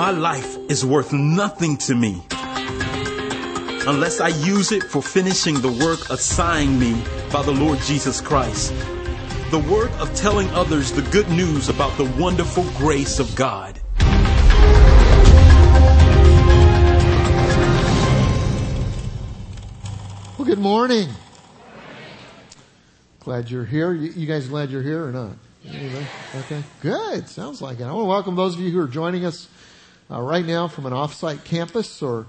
My life is worth nothing to me unless I use it for finishing the work assigned me by the Lord Jesus Christ. The work of telling others the good news about the wonderful grace of God. Well, good morning. Glad you're here. You, you guys glad you're here or not? Anyway, okay, good. Sounds like it. I want to welcome those of you who are joining us uh, right now from an offsite campus or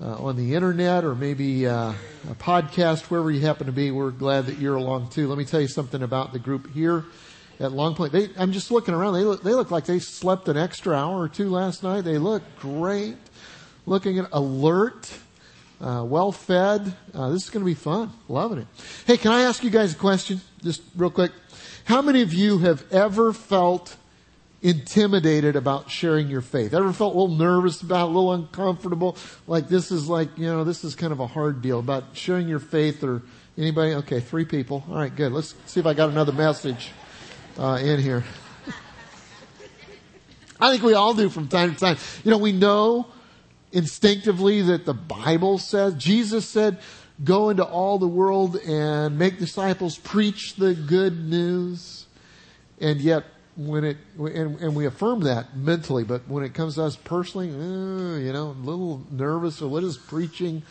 uh, on the internet or maybe uh, a podcast, wherever you happen to be. We're glad that you're along too. Let me tell you something about the group here at Long Point. They, I'm just looking around. They look, they look like they slept an extra hour or two last night. They look great, looking at alert. Uh, well fed. Uh, this is going to be fun. Loving it. Hey, can I ask you guys a question? Just real quick. How many of you have ever felt intimidated about sharing your faith? Ever felt a little nervous about, a little uncomfortable? Like this is like, you know, this is kind of a hard deal about sharing your faith or anybody? Okay, three people. All right, good. Let's see if I got another message, uh, in here. I think we all do from time to time. You know, we know instinctively that the Bible says, Jesus said, go into all the world and make disciples preach the good news. And yet, when it, and, and we affirm that mentally, but when it comes to us personally, uh, you know, a little nervous. So what is preaching?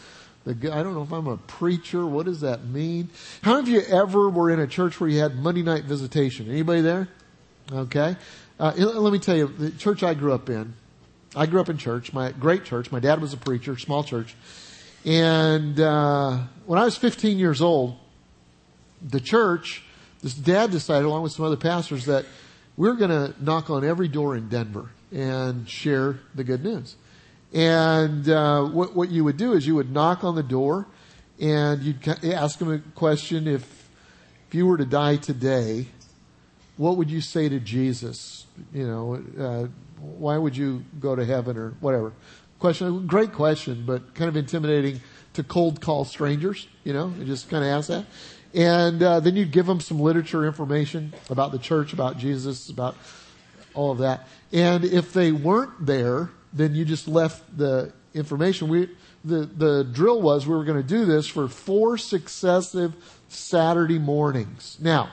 The, I don't know if I'm a preacher. What does that mean? How many of you ever were in a church where you had Monday night visitation? Anybody there? Okay. Uh, let me tell you, the church I grew up in, I grew up in church, my great church. My dad was a preacher, small church. And uh, when I was 15 years old, the church, this dad decided, along with some other pastors, that we're going to knock on every door in Denver and share the good news. And uh, what, what you would do is you would knock on the door and you'd ask them a question if, if you were to die today, what would you say to Jesus? You know, uh, why would you go to heaven or whatever? Question, great question, but kind of intimidating to cold call strangers, you know, and just kind of ask that. And uh, then you'd give them some literature information about the church, about Jesus, about all of that. And if they weren't there, then you just left the information. We, the, the drill was we were going to do this for four successive Saturday mornings. Now,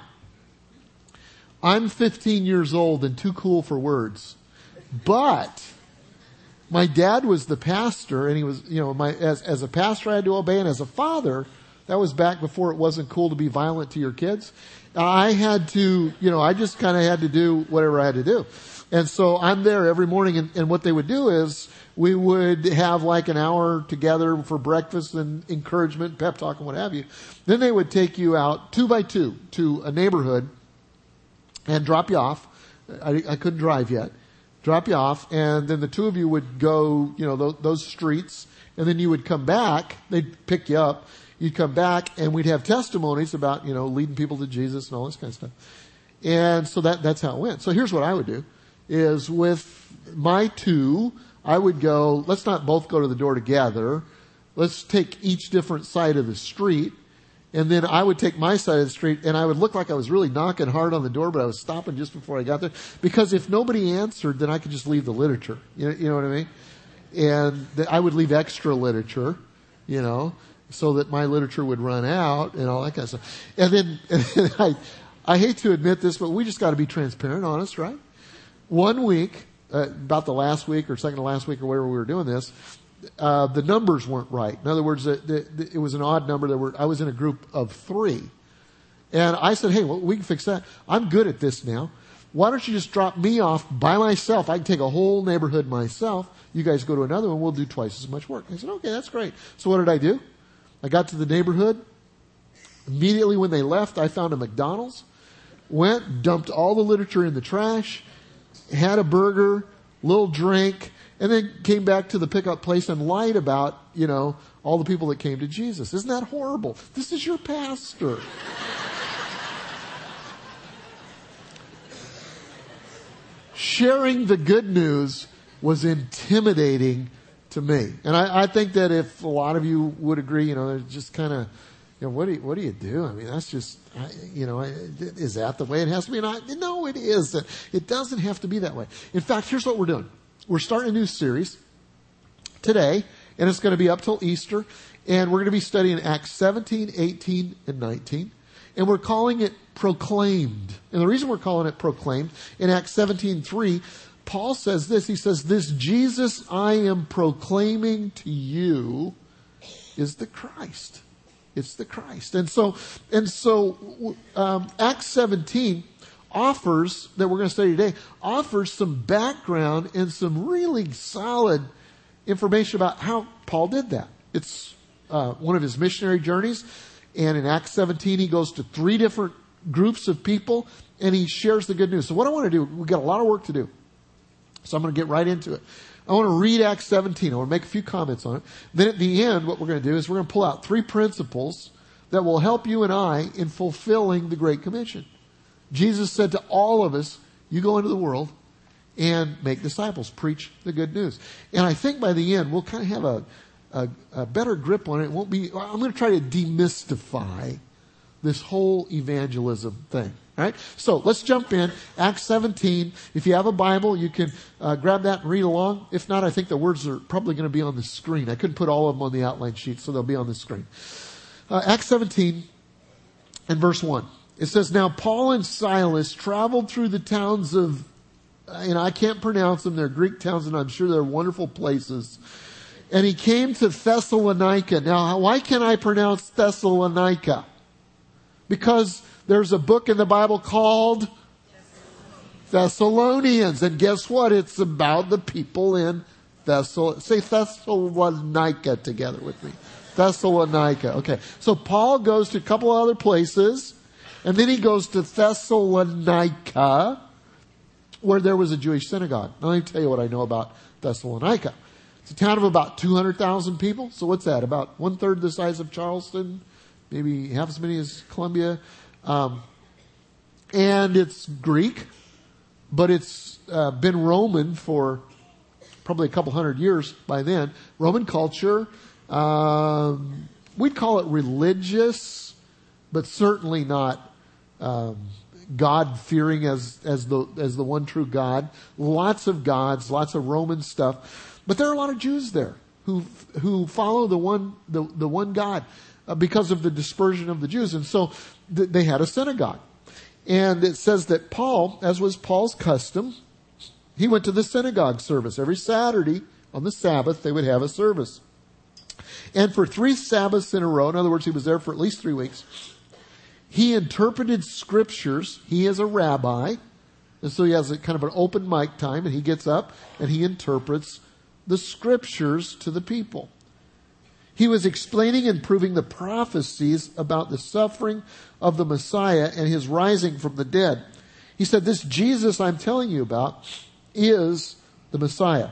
I'm 15 years old and too cool for words. But my dad was the pastor and he was, you know, my, as, as a pastor I had to obey and as a father, that was back before it wasn't cool to be violent to your kids. I had to, you know, I just kind of had to do whatever I had to do. And so I'm there every morning and, and what they would do is we would have like an hour together for breakfast and encouragement, pep talk and what have you. Then they would take you out two by two to a neighborhood and drop you off. I, I couldn't drive yet drop you off, and then the two of you would go, you know, those, those streets, and then you would come back. They'd pick you up. You'd come back, and we'd have testimonies about, you know, leading people to Jesus and all this kind of stuff. And so that, that's how it went. So here's what I would do, is with my two, I would go, let's not both go to the door together. Let's take each different side of the street and then I would take my side of the street and I would look like I was really knocking hard on the door, but I was stopping just before I got there. Because if nobody answered, then I could just leave the literature. You know, you know what I mean? And I would leave extra literature, you know, so that my literature would run out and all that kind of stuff. And then, and then I, I hate to admit this, but we just got to be transparent, honest, right? One week, uh, about the last week or second to last week or whatever we were doing this, uh, the numbers weren't right. In other words, the, the, it was an odd number. There were, I was in a group of three. And I said, hey, well, we can fix that. I'm good at this now. Why don't you just drop me off by myself? I can take a whole neighborhood myself. You guys go to another one. We'll do twice as much work. I said, okay, that's great. So what did I do? I got to the neighborhood. Immediately when they left, I found a McDonald's, went, dumped all the literature in the trash, had a burger, little drink, and then came back to the pickup place and lied about, you know, all the people that came to Jesus. Isn't that horrible? This is your pastor. Sharing the good news was intimidating to me. And I, I, think that if a lot of you would agree, you know, there's just kind of, you know, what do you, what do you do? I mean, that's just, you know, is that the way it has to be? And I, no, it isn't. It doesn't have to be that way. In fact, here's what we're doing we're starting a new series today, and it's going to be up till Easter. And we're going to be studying Acts 17, 18, and 19. And we're calling it proclaimed. And the reason we're calling it proclaimed, in Acts 17, 3, Paul says this. He says, This Jesus I am proclaiming to you is the Christ. It's the Christ. And so, and so, um, Acts 17 offers, that we're going to study today, offers some background and some really solid information about how Paul did that. It's uh, one of his missionary journeys. And in Acts 17, he goes to three different groups of people and he shares the good news. So what I want to do, we've got a lot of work to do. So I'm going to get right into it. I want to read Acts 17. I want to make a few comments on it. Then at the end, what we're going to do is we're going to pull out three principles that will help you and I in fulfilling the Great Commission. Jesus said to all of us, you go into the world and make disciples, preach the good news. And I think by the end, we'll kind of have a, a, a better grip on it. It won't be, I'm going to try to demystify this whole evangelism thing. Right? So let's jump in. Acts 17. If you have a Bible, you can uh, grab that and read along. If not, I think the words are probably going to be on the screen. I couldn't put all of them on the outline sheet, so they'll be on the screen. Uh, Acts 17 and verse 1. It says, Now Paul and Silas traveled through the towns of, and I can't pronounce them, they're Greek towns, and I'm sure they're wonderful places. And he came to Thessalonica. Now, why can't I pronounce Thessalonica? Because there's a book in the Bible called Thessalonians. And guess what? It's about the people in Thessal. Say Thessalonica together with me. Thessalonica. Okay. So Paul goes to a couple other places, and then he goes to Thessalonica, where there was a Jewish synagogue. Now, let me tell you what I know about Thessalonica. It's a town of about 200,000 people. So what's that? About one third the size of Charleston, maybe half as many as Columbia. Um, and it's Greek, but it's uh, been Roman for probably a couple hundred years by then. Roman culture. Um, we'd call it religious, but certainly not um, God fearing as as the as the one true God. Lots of gods, lots of Roman stuff, but there are a lot of Jews there who who follow the one the the one God Uh, because of the dispersion of the Jews, and so they had a synagogue. And it says that Paul, as was Paul's custom, he went to the synagogue service. Every Saturday on the Sabbath, they would have a service. And for three Sabbaths in a row, in other words, he was there for at least three weeks, he interpreted scriptures. He is a rabbi. And so he has a kind of an open mic time and he gets up and he interprets the scriptures to the people. He was explaining and proving the prophecies about the suffering of the Messiah and his rising from the dead. He said, This Jesus I'm telling you about is the Messiah.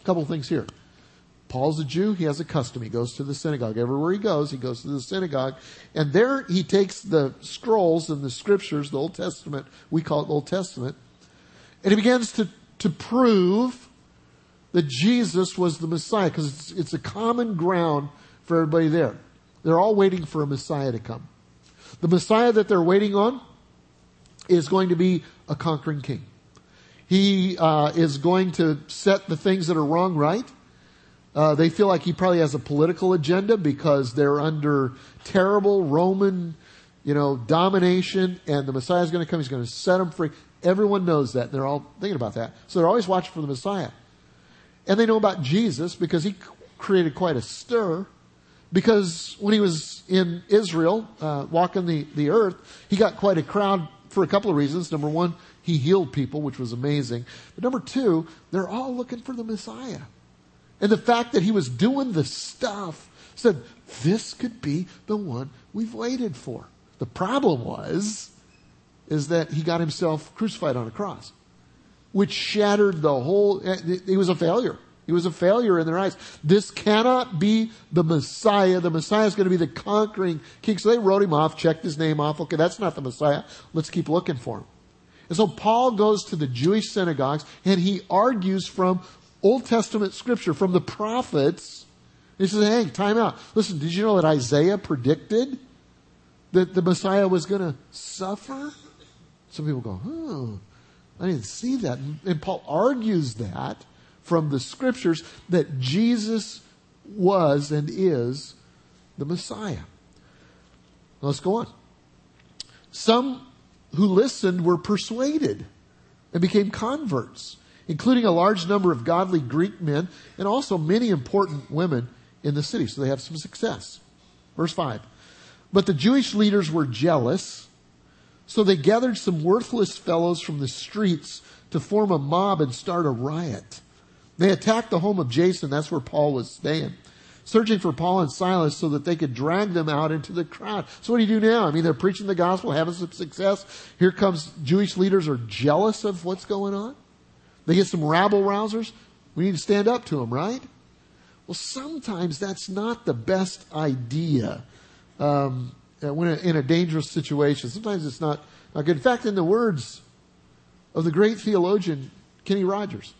A couple things here. Paul's a Jew. He has a custom. He goes to the synagogue. Everywhere he goes, he goes to the synagogue. And there he takes the scrolls and the scriptures, the Old Testament, we call it the Old Testament, and he begins to, to prove that Jesus was the Messiah because it's, it's a common ground for everybody there. They're all waiting for a Messiah to come. The Messiah that they're waiting on is going to be a conquering king. He uh, is going to set the things that are wrong right. Uh, they feel like he probably has a political agenda because they're under terrible Roman, you know, domination, and the Messiah is going to come. He's going to set them free. Everyone knows that. They're all thinking about that. So they're always watching for the Messiah. And they know about Jesus because he created quite a stir. Because when he was in Israel, uh, walking the, the earth, he got quite a crowd for a couple of reasons. Number one, he healed people, which was amazing. But number two, they're all looking for the Messiah. And the fact that he was doing the stuff said, this could be the one we've waited for. The problem was, is that he got himself crucified on a cross which shattered the whole, eh, he was a failure. He was a failure in their eyes. This cannot be the Messiah. The Messiah is going to be the conquering king. So they wrote him off, checked his name off. Okay, that's not the Messiah. Let's keep looking for him. And so Paul goes to the Jewish synagogues and he argues from Old Testament scripture, from the prophets. He says, hey, time out. Listen, did you know that Isaiah predicted that the Messiah was going to suffer? Some people go, oh, I didn't see that. And Paul argues that from the scriptures that Jesus was and is the Messiah. Let's go on. Some who listened were persuaded and became converts, including a large number of godly Greek men and also many important women in the city. So they have some success. Verse 5. But the Jewish leaders were jealous, so they gathered some worthless fellows from the streets to form a mob and start a riot. They attacked the home of Jason, that's where Paul was staying, searching for Paul and Silas so that they could drag them out into the crowd. So what do you do now? I mean, they're preaching the gospel, having some success. Here comes Jewish leaders are jealous of what's going on. They get some rabble rousers. We need to stand up to them, right? Well, sometimes that's not the best idea um, when in a dangerous situation. Sometimes it's not, not good. In fact, in the words of the great theologian Kenny Rogers,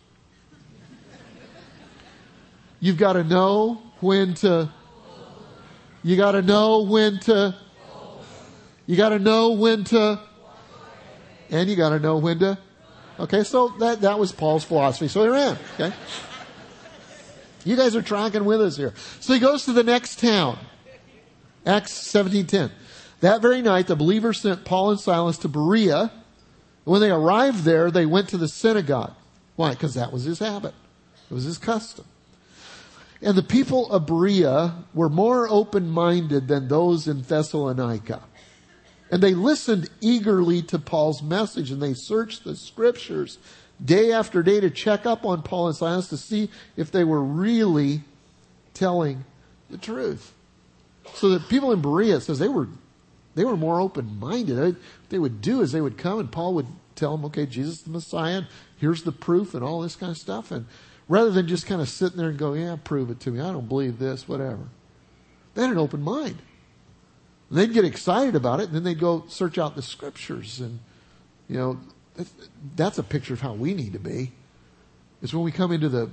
you've got to know when to, you got to know when to, you got to know when to, and you got to know when to. Okay, so that, that was Paul's philosophy. So he ran. Okay. You guys are tracking with us here. So he goes to the next town. Acts 17:10. That very night the believers sent Paul and Silas to Berea. When they arrived there, they went to the synagogue. Why? Because that was his habit. It was his custom. And the people of Berea were more open-minded than those in Thessalonica. And they listened eagerly to Paul's message and they searched the scriptures day after day to check up on Paul and Silas to see if they were really telling the truth. So the people in Berea says they were they were more open minded. What they would do is they would come and Paul would tell them, okay, Jesus is the Messiah, here's the proof and all this kind of stuff. And rather than just kind of sitting there and go, yeah, prove it to me. I don't believe this, whatever. They had an open mind. they'd get excited about it and then they'd go search out the scriptures and, you know, that's a picture of how we need to be. It's when we come into the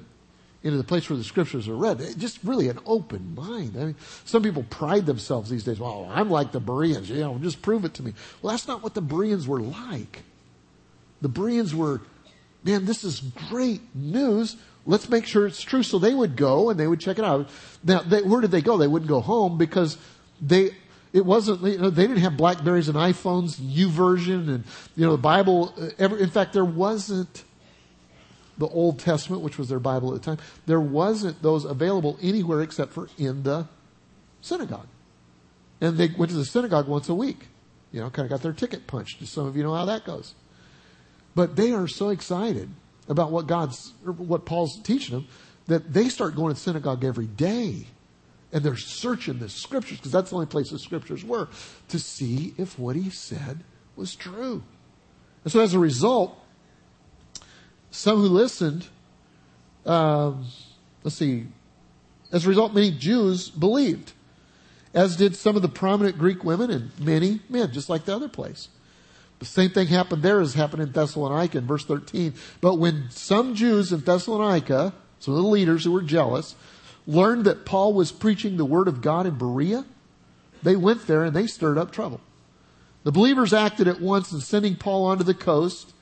into the place where the scriptures are read. Just really an open mind. I mean, some people pride themselves these days. Well, I'm like the Bereans. You know, just prove it to me. Well, that's not what the Bereans were like. The Bereans were, man, this is great news. Let's make sure it's true. So they would go and they would check it out. Now, they, where did they go? They wouldn't go home because they it wasn't, you know, they didn't have Blackberries and iPhones, YouVersion, and, you know, the Bible. Uh, ever, in fact, there wasn't the Old Testament, which was their Bible at the time. There wasn't those available anywhere except for in the synagogue. And they went to the synagogue once a week. You know, kind of got their ticket punched. Some of you know how that goes. But they are so excited about what God's, what Paul's teaching them that they start going to synagogue every day and they're searching the scriptures because that's the only place the scriptures were to see if what he said was true. And so as a result, some who listened, um, let's see, as a result, many Jews believed, as did some of the prominent Greek women and many men, just like the other place. The same thing happened there as happened in Thessalonica in verse 13. But when some Jews in Thessalonica, some of the leaders who were jealous, learned that Paul was preaching the word of God in Berea, they went there and they stirred up trouble. The believers acted at once in sending Paul onto the coast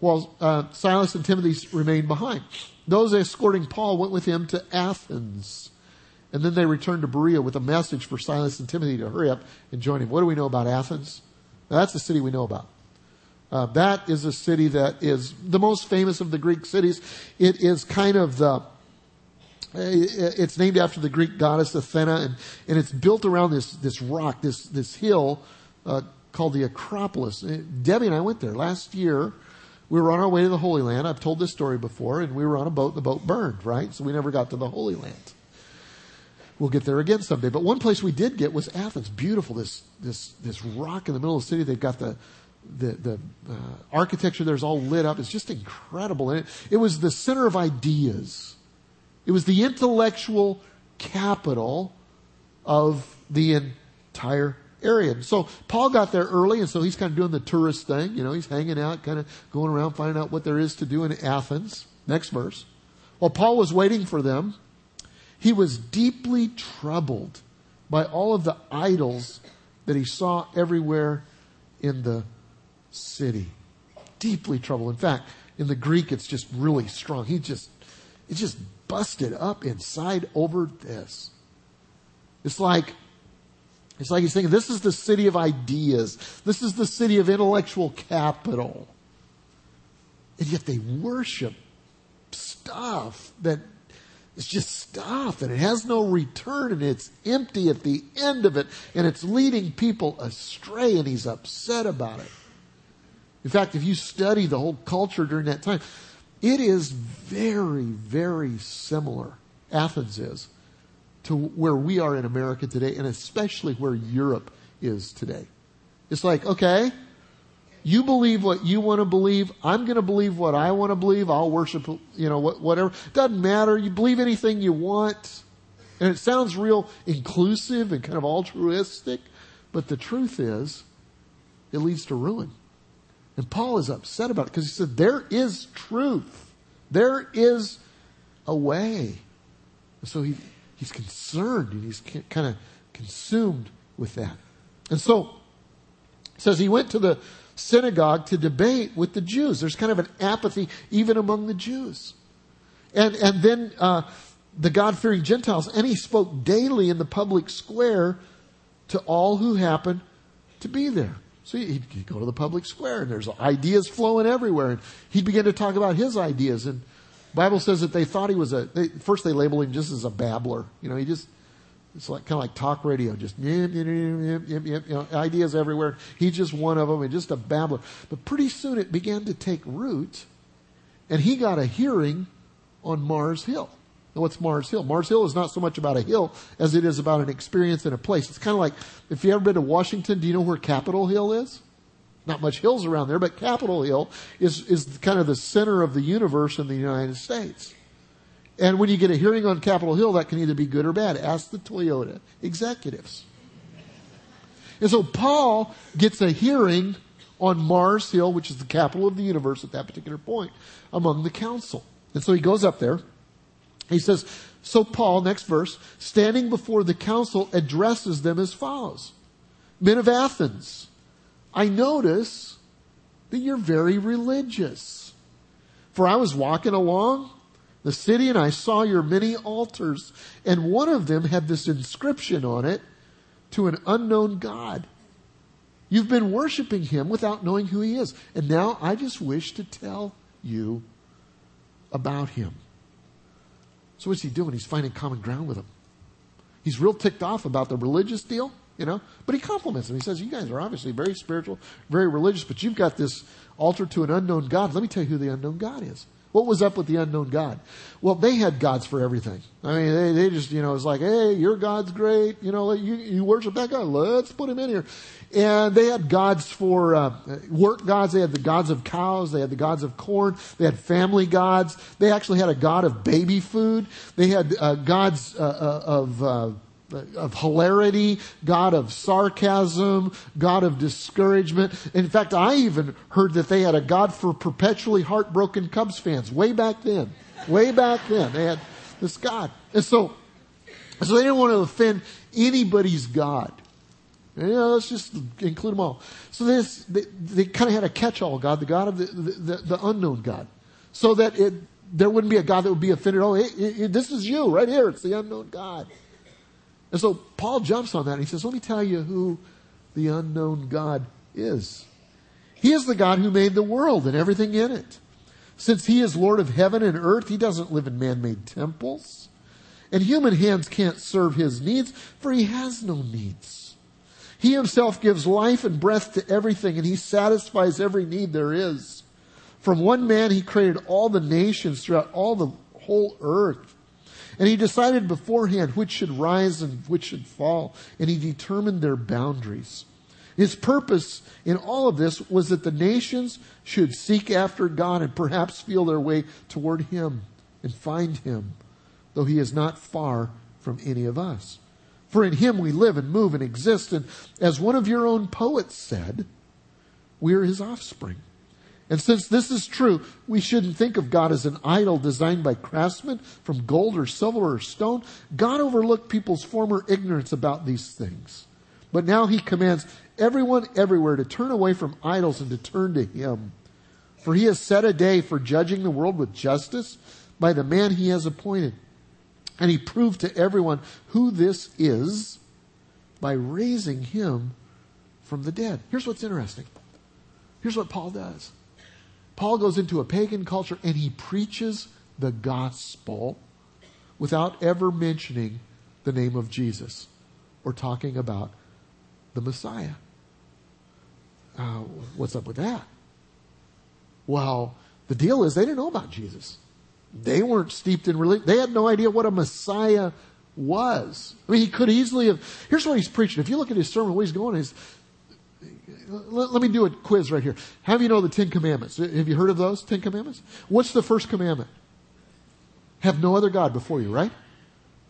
while uh, Silas and Timothy remained behind. Those escorting Paul went with him to Athens. And then they returned to Berea with a message for Silas and Timothy to hurry up and join him. What do we know about Athens? Now, that's the city we know about. Uh, that is a city that is the most famous of the Greek cities. It is kind of the it's named after the Greek goddess Athena, and, and it's built around this, this rock, this, this hill uh, called the Acropolis. Uh, Debbie and I went there last year. We were on our way to the Holy Land. I've told this story before, and we were on a boat. The boat burned, right? So we never got to the Holy Land. We'll get there again someday. But one place we did get was Athens. Beautiful, this this this rock in the middle of the city. They've got the the the uh, architecture there's all lit up. It's just incredible, and it, it was the center of ideas it was the intellectual capital of the entire area. And so Paul got there early, and so he's kind of doing the tourist thing. You know, he's hanging out, kind of going around, finding out what there is to do in Athens. Next verse. While Paul was waiting for them, he was deeply troubled by all of the idols that he saw everywhere in the city. deeply troubled. In fact, in the Greek, it's just really strong. He just, it's just busted up inside over this. It's like, it's like he's thinking, this is the city of ideas. This is the city of intellectual capital. And yet they worship stuff that is just stuff and it has no return and it's empty at the end of it and it's leading people astray and he's upset about it. In fact, if you study the whole culture during that time, it is very, very similar, Athens is, to where we are in America today, and especially where Europe is today. It's like, okay, you believe what you want to believe. I'm going to believe what I want to believe. I'll worship, you know, whatever. Doesn't matter. You believe anything you want. And it sounds real inclusive and kind of altruistic, but the truth is, it leads to ruin. And Paul is upset about it because he said, there is truth. There is a way. So he, he's concerned and he's kind of consumed with that. And so, says he went to the synagogue to debate with the Jews. There's kind of an apathy even among the Jews. And, and then, uh, the God-fearing Gentiles, and he spoke daily in the public square to all who happened to be there. So he'd, he'd, go to the public square and there's ideas flowing everywhere. And he'd begin to talk about his ideas. And Bible says that they thought he was a, they, first they labeled him just as a babbler. You know, he just, it's like kind of like talk radio, just yip, yip, yip, you know, ideas everywhere. He's just one of them and just a babbler. But pretty soon it began to take root and he got a hearing on Mars Hill. Now what's Mars Hill? Mars Hill is not so much about a hill as it is about an experience in a place. It's kind of like if you ever been to Washington, do you know where Capitol Hill is? Not much hills around there, but Capitol Hill is, is kind of the center of the universe in the United States. And when you get a hearing on Capitol Hill, that can either be good or bad. Ask the Toyota executives. And so Paul gets a hearing on Mars Hill, which is the capital of the universe at that particular point, among the council. And so he goes up there he says, so Paul, next verse, standing before the council, addresses them as follows. Men of Athens, I notice that you're very religious. For I was walking along the city and I saw your many altars, and one of them had this inscription on it to an unknown God. You've been worshiping him without knowing who he is. And now I just wish to tell you about him. So what's he doing? He's finding common ground with them. He's real ticked off about the religious deal, you know, but he compliments them. He says, you guys are obviously very spiritual, very religious, but you've got this altar to an unknown God. Let me tell you who the unknown God is. What was up with the unknown God? Well, they had gods for everything. I mean, they, they just, you know, it's like, hey, your God's great. You know, you, you worship that God. Let's put him in here. And they had gods for, uh, work gods. They had the gods of cows. They had the gods of corn. They had family gods. They actually had a god of baby food. They had uh, gods uh, uh of, uh, of hilarity, God of sarcasm, God of discouragement. In fact, I even heard that they had a God for perpetually heartbroken Cubs fans way back then. Way back then. They had this God. And so, so they didn't want to offend anybody's God. You know, let's just include them all. So this, they, they kind of had a catch-all God, the God of the, the, the unknown God. So that it, there wouldn't be a God that would be offended. Oh, it, it, this is you right here. It's the unknown God. And so Paul jumps on that and he says, let me tell you who the unknown God is. He is the God who made the world and everything in it. Since he is Lord of heaven and earth, he doesn't live in man-made temples. And human hands can't serve his needs, for he has no needs. He himself gives life and breath to everything, and he satisfies every need there is. From one man, he created all the nations throughout all the whole earth. And he decided beforehand which should rise and which should fall, and he determined their boundaries. His purpose in all of this was that the nations should seek after God and perhaps feel their way toward Him and find Him, though He is not far from any of us. For in Him we live and move and exist, and as one of your own poets said, we are His offspring. And since this is true, we shouldn't think of God as an idol designed by craftsmen from gold or silver or stone. God overlooked people's former ignorance about these things. But now he commands everyone everywhere to turn away from idols and to turn to him For he has set a day for judging the world with justice by the man he has appointed. And he proved to everyone who this is by raising him from the dead. Here's what's interesting. Here's what Paul does. Paul goes into a pagan culture and he preaches the gospel without ever mentioning the name of Jesus or talking about the Messiah. Uh, what's up with that? Well, the deal is they didn't know about Jesus. They weren't steeped in religion. They had no idea what a Messiah was. I mean, he could easily have. Here's what he's preaching. If you look at his sermon, where he's going is. Let, let me do a quiz right here. Have you know the Ten Commandments? Have you heard of those Ten Commandments? What's the first commandment? Have no other God before you, right?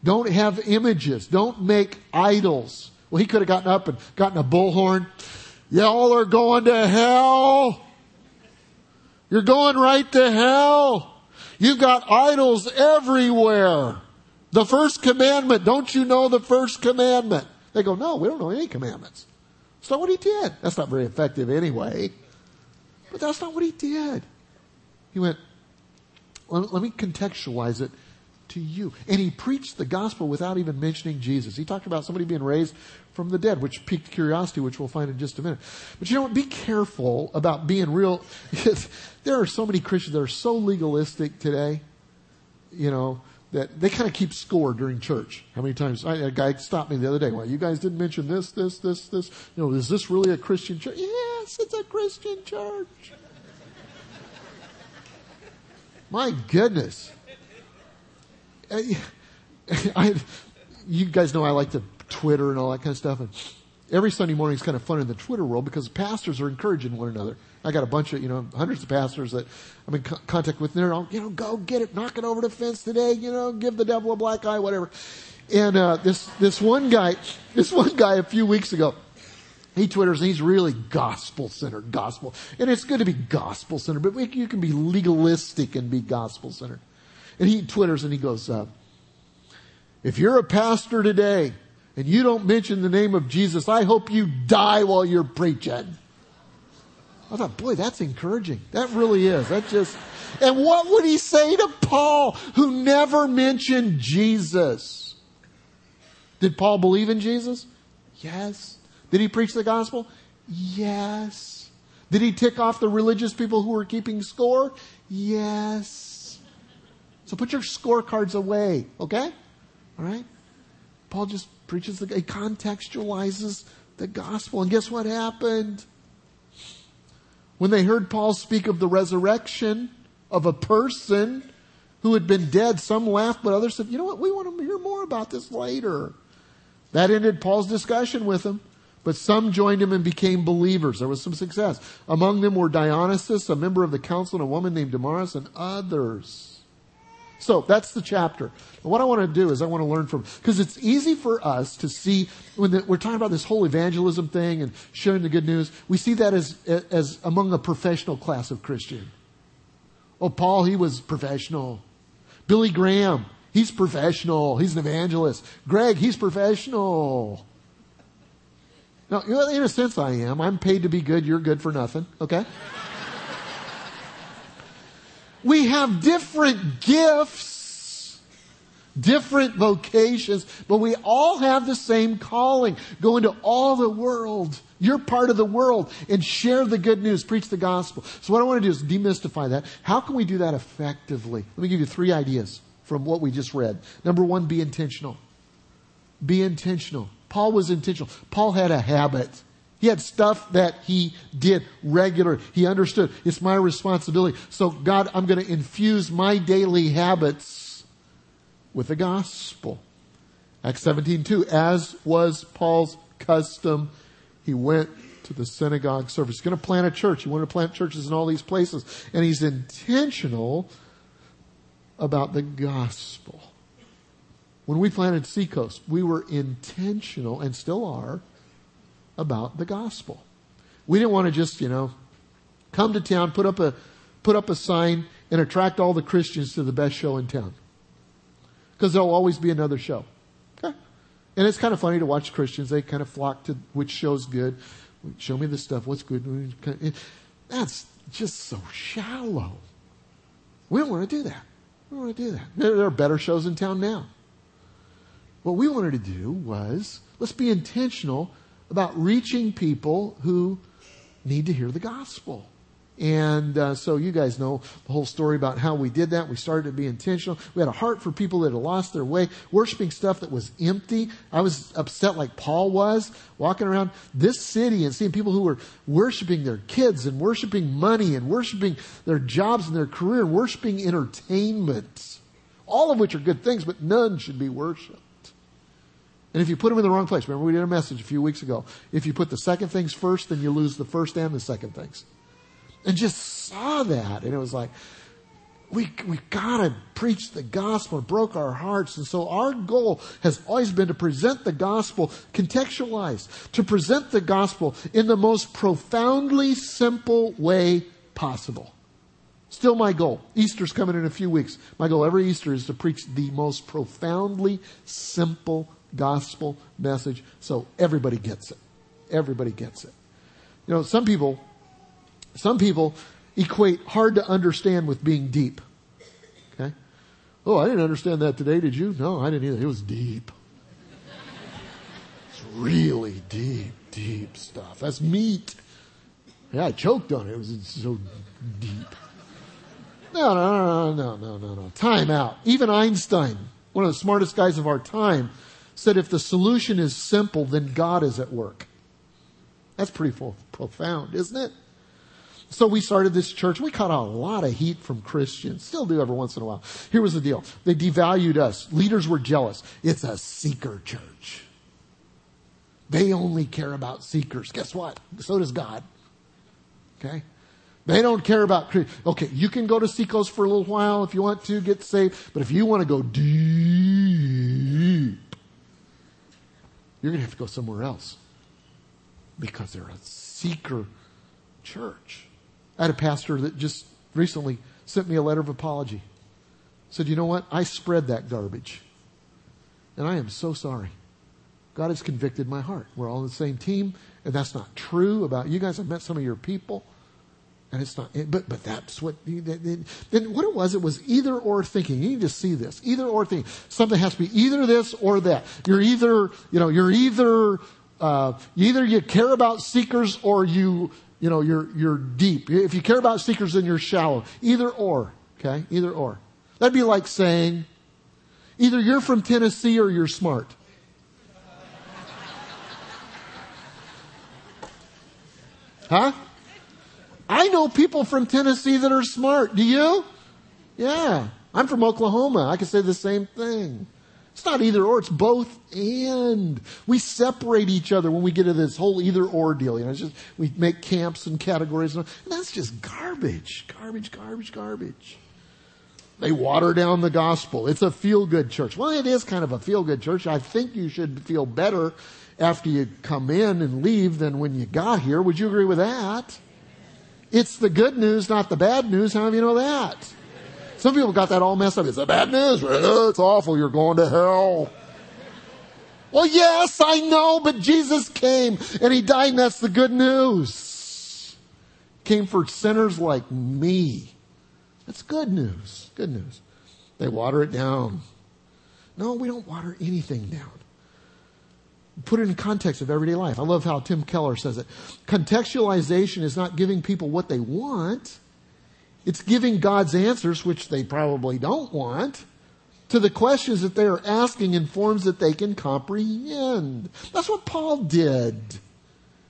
Don't have images. Don't make idols. Well, he could have gotten up and gotten a bullhorn. Y'all are going to hell. You're going right to hell. You've got idols everywhere. The first commandment, don't you know the first commandment? They go, no, we don't know any commandments. That's not what he did. That's not very effective anyway. But that's not what he did. He went, let, let me contextualize it to you. And he preached the gospel without even mentioning Jesus. He talked about somebody being raised from the dead, which piqued curiosity, which we'll find in just a minute. But you know what? Be careful about being real. there are so many Christians that are so legalistic today, you know, that they kind of keep score during church. How many times? I, a guy stopped me the other day. Well, you guys didn't mention this, this, this, this. You know, is this really a Christian church? Yes, it's a Christian church. My goodness. I, I, you guys know I like to Twitter and all that kind of stuff. And every Sunday morning is kind of fun in the Twitter world because pastors are encouraging one another. I got a bunch of, you know, hundreds of pastors that I'm in co- contact with. And they're all, you know, go get it, knock it over the fence today, you know, give the devil a black eye, whatever. And, uh, this, this one guy, this one guy a few weeks ago, he twitters and he's really gospel centered, gospel. And it's good to be gospel centered, but you can be legalistic and be gospel centered. And he twitters and he goes, uh, if you're a pastor today and you don't mention the name of Jesus, I hope you die while you're preaching. I thought, boy, that's encouraging. That really is. That just, and what would he say to Paul, who never mentioned Jesus? Did Paul believe in Jesus? Yes. Did he preach the gospel? Yes. Did he tick off the religious people who were keeping score? Yes. So put your scorecards away, okay? All right? Paul just preaches the, he contextualizes the gospel. And guess what happened? When they heard Paul speak of the resurrection of a person who had been dead, some laughed, but others said, you know what? We want to hear more about this later. That ended Paul's discussion with them. But some joined him and became believers. There was some success. Among them were Dionysius, a member of the council, and a woman named Damaris, and others. So that's the chapter. What I want to do is I want to learn from, because it's easy for us to see when the, we're talking about this whole evangelism thing and sharing the good news. We see that as as among a professional class of Christian. Oh, Paul, he was professional. Billy Graham, he's professional. He's an evangelist. Greg, he's professional. Now, in a sense, I am. I'm paid to be good. You're good for nothing. Okay. We have different gifts, different vocations, but we all have the same calling. Go into all the world. You're part of the world and share the good news, preach the gospel. So what I want to do is demystify that. How can we do that effectively? Let me give you three ideas from what we just read. Number one, be intentional. Be intentional. Paul was intentional. Paul had a habit. He had stuff that he did regular. He understood it's my responsibility. So God, I'm going to infuse my daily habits with the gospel. Acts 17, As was Paul's custom, he went to the synagogue service. He's going to plant a church. He wanted to plant churches in all these places. And he's intentional about the gospel. When we planted Seacoast, we were intentional and still are about the gospel. We didn't want to just, you know, come to town, put up a, put up a sign and attract all the Christians to the best show in town. Because there'll always be another show. Okay? And it's kind of funny to watch Christians. They kind of flock to which show's good. Show me the stuff. What's good? That's just so shallow. We don't want to do that. We don't want to do that. There, there are better shows in town now. What we wanted to do was let's be intentional about reaching people who need to hear the gospel. And uh, so you guys know the whole story about how we did that. We started to be intentional. We had a heart for people that had lost their way, worshiping stuff that was empty. I was upset like Paul was, walking around this city and seeing people who were worshiping their kids and worshiping money and worshiping their jobs and their career and worshiping entertainment. All of which are good things, but none should be worshiped. And if you put them in the wrong place, remember we did a message a few weeks ago. If you put the second things first, then you lose the first and the second things and just saw that. And it was like, we, we gotta preach the gospel. It broke our hearts. And so our goal has always been to present the gospel contextualized, to present the gospel in the most profoundly simple way possible. Still my goal. Easter's coming in a few weeks. My goal every Easter is to preach the most profoundly simple gospel message so everybody gets it. Everybody gets it. You know, some people some people equate hard to understand with being deep. Okay? Oh, I didn't understand that today, did you? No, I didn't either. It was deep. It's really deep, deep stuff. That's meat. Yeah, I choked on it. It was so deep. No, no, no, no, no, no, no. Time out. Even Einstein, one of the smartest guys of our time, said if the solution is simple, then God is at work. That's pretty profound, isn't it? So we started this church. We caught a lot of heat from Christians. Still do every once in a while. Here was the deal. They devalued us. Leaders were jealous. It's a seeker church. They only care about seekers. Guess what? So does God. Okay? They don't care about, okay, you can go to Seacoast for a little while if you want to get saved, but if you want to go deep, you're going to have to go somewhere else because they're a seeker church. I had a pastor that just recently sent me a letter of apology. Said, you know what? I spread that garbage. And I am so sorry. God has convicted my heart. We're all on the same team, and that's not true about you guys. I've met some of your people, and it's not, but, but that's what, then what it was, it was either or thinking. You need to see this. Either or thinking. Something has to be either this or that. You're either, you know, you're either, uh, either you care about seekers or you you know, you're, you're deep. If you care about seekers, then you're shallow. Either or, okay? Either or. That'd be like saying, either you're from Tennessee or you're smart. Huh? I know people from Tennessee that are smart. Do you? Yeah. I'm from Oklahoma. I can say the same thing. It's not either or, it's both and. We separate each other when we get to this whole either or deal. You know, it's just, we make camps and categories and, and that's just garbage. Garbage, garbage, garbage. They water down the gospel. It's a feel good church. Well, it is kind of a feel good church. I think you should feel better after you come in and leave than when you got here. Would you agree with that? It's the good news, not the bad news. How do you know that? Some people got that all messed up. It's the bad news. It's awful. You're going to hell. Well, yes, I know, but Jesus came and he died and that's the good news. Came for sinners like me. That's good news. Good news. They water it down. No, we don't water anything down. Put it in context of everyday life. I love how Tim Keller says it. Contextualization is not giving people what they want. It's giving God's answers, which they probably don't want, to the questions that they are asking in forms that they can comprehend. That's what Paul did.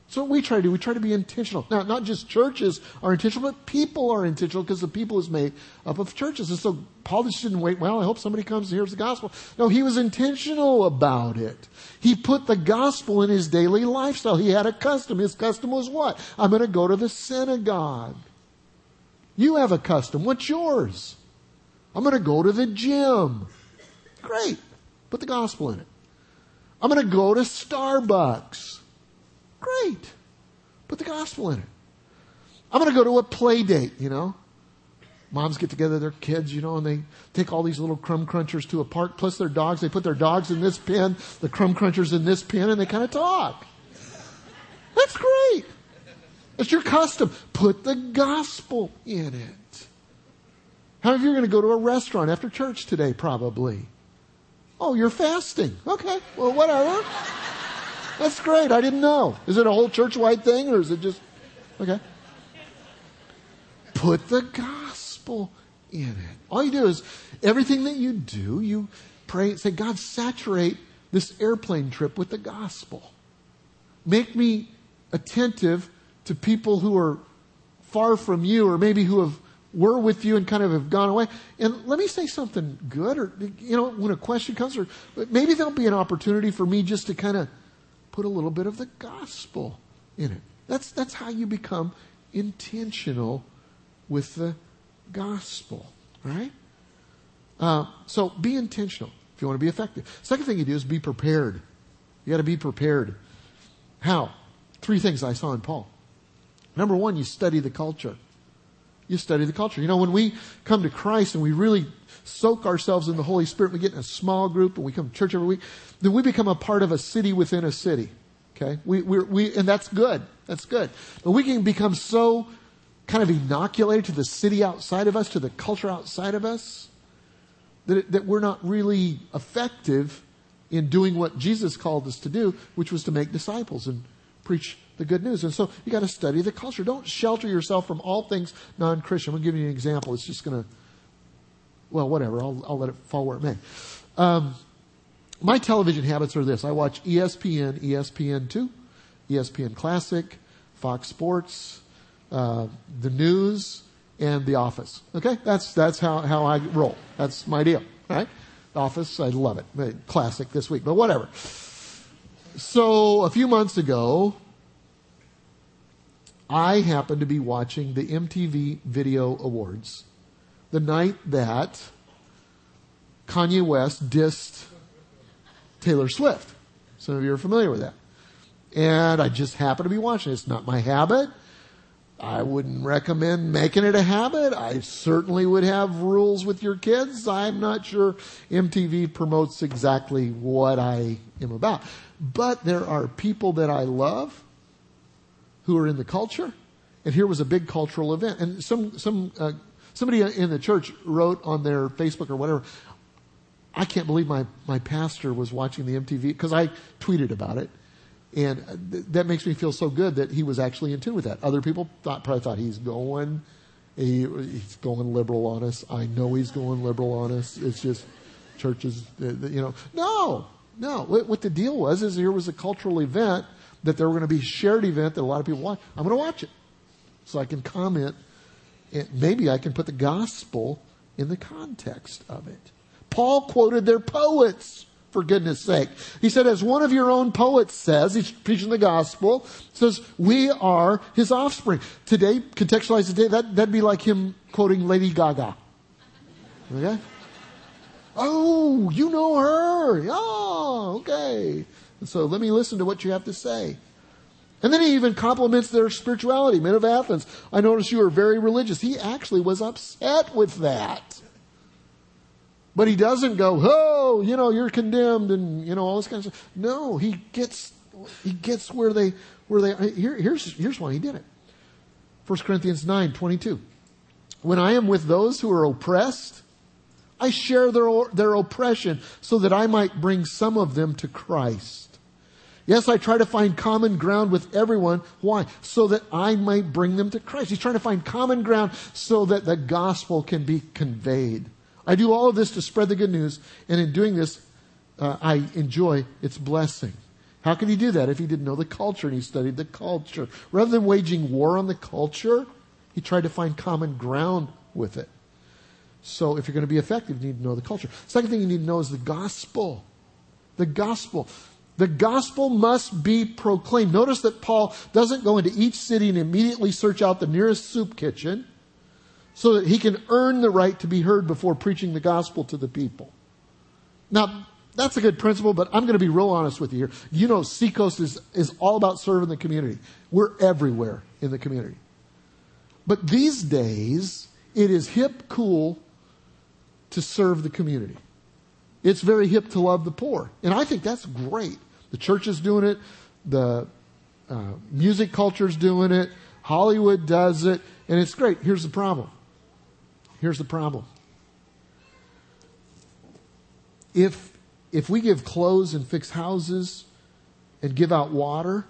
That's what we try to do. We try to be intentional. Now, not just churches are intentional, but people are intentional because the people is made up of churches. And so Paul just didn't wait, well, I hope somebody comes and hears the gospel. No, he was intentional about it. He put the gospel in his daily lifestyle. He had a custom. His custom was what? I'm going to go to the synagogue. You have a custom. What's yours? I'm going to go to the gym. Great. Put the gospel in it. I'm going to go to Starbucks. Great. Put the gospel in it. I'm going to go to a play date, you know. Moms get together their kids, you know, and they take all these little crumb crunchers to a park, plus their dogs. They put their dogs in this pen, the crumb crunchers in this pen, and they kind of talk. That's great. It's your custom. Put the gospel in it. How many of you are going to go to a restaurant after church today? Probably. Oh, you're fasting. Okay. Well, whatever. That's great. I didn't know. Is it a whole church-wide thing or is it just, okay. Put the gospel in it. All you do is everything that you do, you pray say, God, saturate this airplane trip with the gospel. Make me attentive to people who are far from you or maybe who have were with you and kind of have gone away. And let me say something good or, you know, when a question comes or maybe there'll be an opportunity for me just to kind of put a little bit of the gospel in it. That's, that's how you become intentional with the gospel, right? Uh, so be intentional if you want to be effective. Second thing you do is be prepared. You got to be prepared. How? Three things I saw in Paul. Number one, you study the culture. You study the culture. You know, when we come to Christ and we really soak ourselves in the Holy Spirit, we get in a small group and we come to church every week, then we become a part of a city within a city. Okay? We, we, we, and that's good. That's good. But we can become so kind of inoculated to the city outside of us, to the culture outside of us, that, that we're not really effective in doing what Jesus called us to do, which was to make disciples and preach the good news. And so you got to study the culture. Don't shelter yourself from all things non-Christian. I'm going to give you an example. It's just going to, well, whatever. I'll, I'll let it fall where it may. Um, my television habits are this. I watch ESPN, ESPN2, ESPN Classic, Fox Sports, uh, the news, and The Office. Okay? That's, that's how, how I roll. That's my deal. Right? Office, I love it. Classic this week, but whatever. So a few months ago, I happened to be watching the MTV Video Awards the night that Kanye West dissed Taylor Swift. Some of you are familiar with that. And I just happened to be watching. It's not my habit. I wouldn't recommend making it a habit. I certainly would have rules with your kids. I'm not sure MTV promotes exactly what I am about. But there are people that I love who are in the culture, and here was a big cultural event. And some, some, uh, somebody in the church wrote on their Facebook or whatever, I can't believe my, my pastor was watching the MTV, because I tweeted about it. And th- that makes me feel so good that he was actually in tune with that. Other people thought, probably thought he's going, he, he's going liberal on us. I know he's going liberal on us. It's just churches, you know. No, no. What the deal was is here was a cultural event that there were going to be a shared event that a lot of people watch. I'm going to watch it so I can comment. And maybe I can put the gospel in the context of it. Paul quoted their poets for goodness sake. He said, as one of your own poets says, he's preaching the gospel, says, we are his offspring. Today, contextualize today, that, that'd be like him quoting Lady Gaga. Okay? Oh, you know her. Oh, okay. So let me listen to what you have to say. And then he even compliments their spirituality. Men of Athens, I notice you are very religious. He actually was upset with that. But he doesn't go, oh, you know, you're condemned and, you know, all this kind of stuff. No, he gets, he gets where they, where they, here, here's, here's why he did it. 1 Corinthians 9, 22. When I am with those who are oppressed, I share their, their oppression so that I might bring some of them to Christ. Yes, I try to find common ground with everyone. Why? So that I might bring them to Christ. He's trying to find common ground so that the gospel can be conveyed. I do all of this to spread the good news, and in doing this, uh, I enjoy its blessing. How could he do that if he didn't know the culture and he studied the culture? Rather than waging war on the culture, he tried to find common ground with it. So if you're going to be effective, you need to know the culture. Second thing you need to know is the gospel. The gospel. The gospel must be proclaimed. Notice that Paul doesn't go into each city and immediately search out the nearest soup kitchen so that he can earn the right to be heard before preaching the gospel to the people. Now, that's a good principle, but I'm going to be real honest with you here. You know, Seacoast is, is all about serving the community. We're everywhere in the community. But these days, it is hip, cool to serve the community. It's very hip to love the poor. And I think that's great. The church is doing it. The uh, music culture is doing it. Hollywood does it, and it's great. Here's the problem. Here's the problem. If, if we give clothes and fix houses and give out water,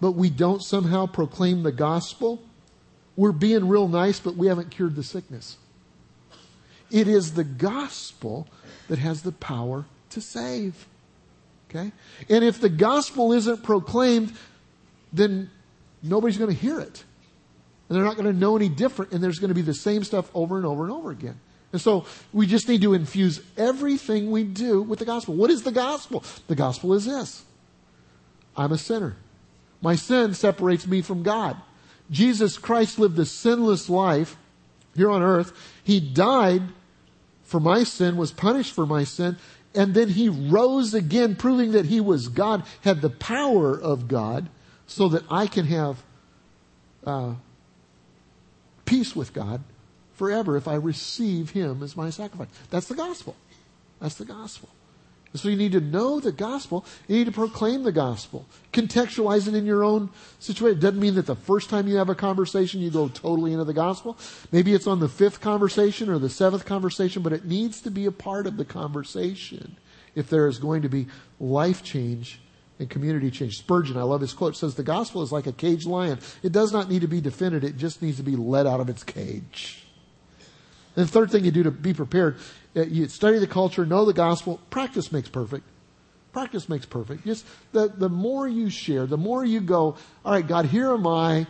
but we don't somehow proclaim the gospel, we're being real nice, but we haven't cured the sickness. It is the gospel that has the power to save. Okay? And if the gospel isn't proclaimed, then nobody's going to hear it. And they're not going to know any different, and there's going to be the same stuff over and over and over again. And so we just need to infuse everything we do with the gospel. What is the gospel? The gospel is this I'm a sinner. My sin separates me from God. Jesus Christ lived a sinless life here on earth. He died for my sin, was punished for my sin, and then he rose again, proving that he was God, had the power of God, so that I can have uh, peace with God forever if I receive him as my sacrifice. That's the gospel. That's the gospel. So you need to know the gospel. You need to proclaim the gospel. Contextualize it in your own situation. It doesn't mean that the first time you have a conversation, you go totally into the gospel. Maybe it's on the fifth conversation or the seventh conversation, but it needs to be a part of the conversation if there is going to be life change and community change. Spurgeon, I love his quote, says the gospel is like a caged lion. It does not need to be defended. It just needs to be let out of its cage. And the third thing you do to be prepared uh, you study the culture, know the gospel. Practice makes perfect. Practice makes perfect. Just the, the more you share, the more you go, all right, God, here am I.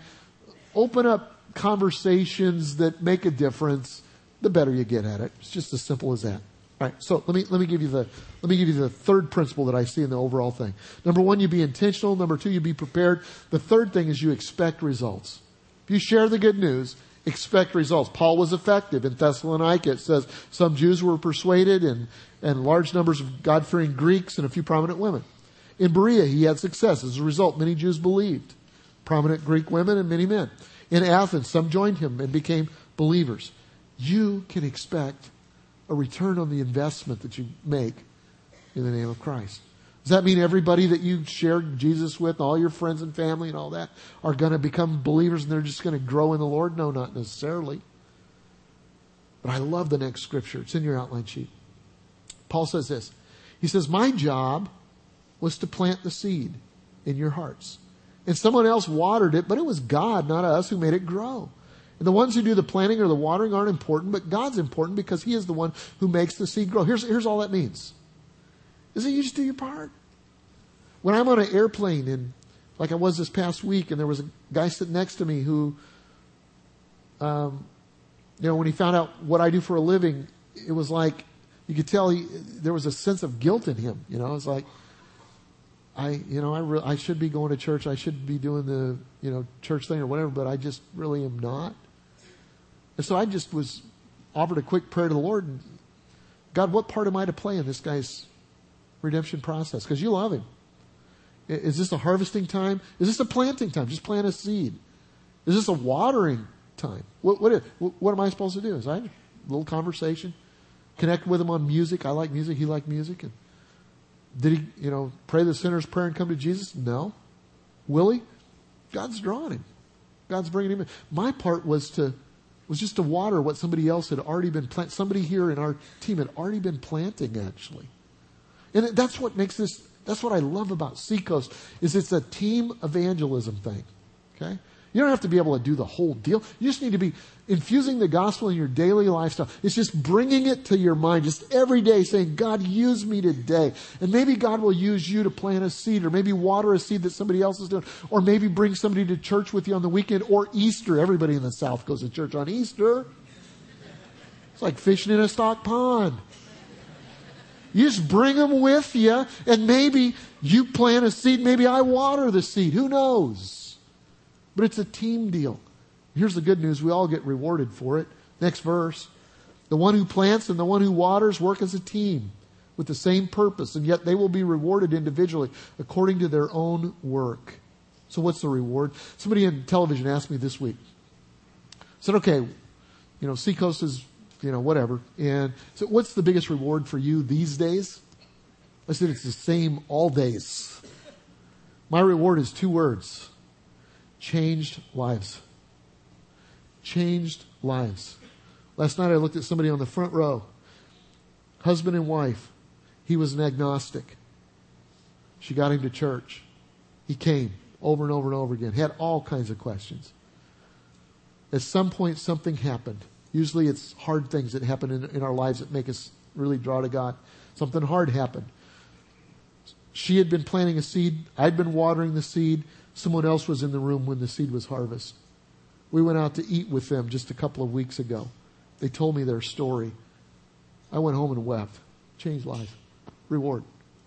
Open up conversations that make a difference, the better you get at it. It's just as simple as that. All right, so let me let me give you the let me give you the third principle that I see in the overall thing. Number one, you be intentional. Number two, you be prepared. The third thing is you expect results. If you share the good news, expect results. Paul was effective in Thessalonica. It says some Jews were persuaded and, and large numbers of God fearing Greeks and a few prominent women. In Berea, he had success. As a result, many Jews believed. Prominent Greek women and many men. In Athens, some joined him and became believers. You can expect a return on the investment that you make in the name of Christ. Does that mean everybody that you share Jesus with, all your friends and family and all that, are going to become believers and they're just going to grow in the Lord? No, not necessarily. But I love the next scripture. It's in your outline sheet. Paul says this. He says, My job was to plant the seed in your hearts. And someone else watered it, but it was God, not us, who made it grow. And the ones who do the planting or the watering aren't important, but God's important because He is the one who makes the seed grow. Here's, here's all that means is that you just do your part. When I'm on an airplane and like I was this past week, and there was a guy sitting next to me who, um, you know, when he found out what I do for a living, it was like you could tell he, there was a sense of guilt in him. You know, it's like I, you know, I, re- I should be going to church. I should be doing the, you know, church thing or whatever, but I just really am not. And so I just was offered a quick prayer to the Lord. And, God, what part am I to play in this guy's redemption process because you love him. Is this a harvesting time? Is this a planting time? Just plant a seed. Is this a watering time? What, what, what am I supposed to do? Is I a little conversation? Connect with him on music. I like music. He liked music. And did he, you know, pray the sinner's prayer and come to Jesus? No. Will he? God's drawing him. God's bringing him in. My part was to was just to water what somebody else had already been planting. Somebody here in our team had already been planting actually. And that's what makes this, that's what I love about Seacoast, is it's a team evangelism thing. Okay? You don't have to be able to do the whole deal. You just need to be infusing the gospel in your daily lifestyle. It's just bringing it to your mind, just every day saying, God, use me today. And maybe God will use you to plant a seed or maybe water a seed that somebody else is doing or maybe bring somebody to church with you on the weekend or Easter. Everybody in the South goes to church on Easter. It's like fishing in a stock pond. You just bring them with you, and maybe you plant a seed, maybe I water the seed. Who knows? But it's a team deal. Here's the good news we all get rewarded for it. Next verse. The one who plants and the one who waters work as a team with the same purpose, and yet they will be rewarded individually according to their own work. So, what's the reward? Somebody in television asked me this week. I Said, okay, you know, Seacoast is you know, whatever. And so what's the biggest reward for you these days? I said it's the same all days. My reward is two words. changed lives. Changed lives. Last night I looked at somebody on the front row, husband and wife. He was an agnostic. She got him to church. He came over and over and over again, had all kinds of questions. At some point, something happened. Usually it's hard things that happen in, in our lives that make us really draw to God. Something hard happened. She had been planting a seed. I'd been watering the seed. Someone else was in the room when the seed was harvested. We went out to eat with them just a couple of weeks ago. They told me their story. I went home and wept. Changed life. Reward.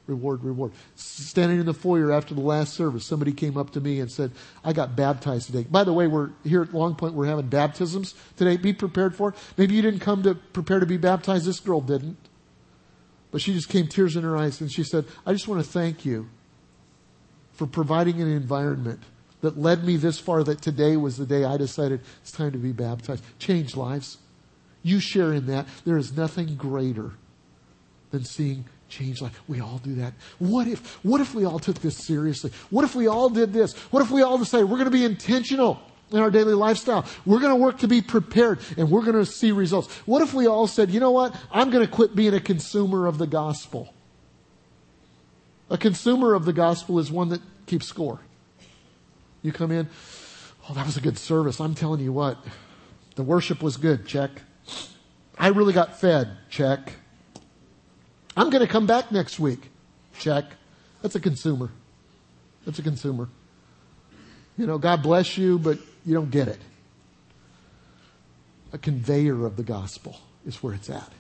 Reward, reward. Standing in the foyer after the last service, somebody came up to me and said, I got baptized today. By the way, we're here at Long Point, we're having baptisms today. Be prepared for it. Maybe you didn't come to prepare to be baptized. This girl didn't. But she just came tears in her eyes and she said, I just want to thank you for providing an environment that led me this far that today was the day I decided it's time to be baptized. Change lives. You share in that. There is nothing greater than seeing change life. We all do that. What if, what if we all took this seriously? What if we all did this? What if we all decided we're going to be intentional in our daily lifestyle? We're going to work to be prepared and we're going to see results. What if we all said, you know what? I'm going to quit being a consumer of the gospel. A consumer of the gospel is one that keeps score. You come in, oh, that was a good service. I'm telling you what, the worship was good. Check. I really got fed. Check. I'm going to come back next week. Check. That's a consumer. That's a consumer. You know, God bless you, but you don't get it. A conveyor of the gospel is where it's at.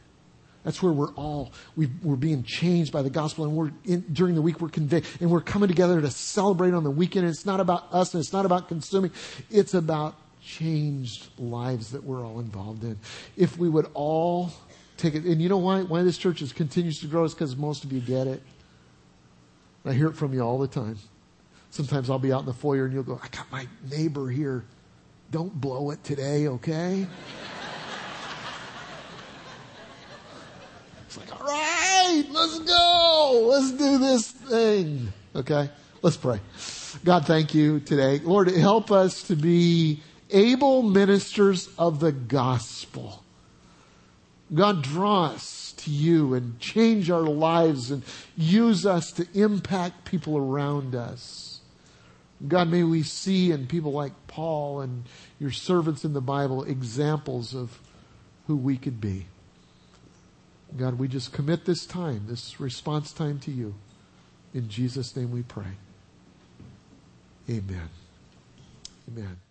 That's where we're all, we are being changed by the gospel and we're in, during the week we're conveyed and we're coming together to celebrate on the weekend. And it's not about us and it's not about consuming. It's about changed lives that we're all involved in. If we would all take it, and you know why, why this church is, continues to grow is because most of you get it. I hear it from you all the time. Sometimes I'll be out in the foyer and you'll go, I got my neighbor here. Don't blow it today, okay? It's like, all right, let's go. Let's do this thing. Okay? Let's pray. God, thank you today. Lord, help us to be able ministers of the gospel. God, draw us to you and change our lives and use us to impact people around us. God, may we see in people like Paul and your servants in the Bible examples of who we could be. God, we just commit this time, this response time to you. In Jesus' name we pray. Amen. Amen.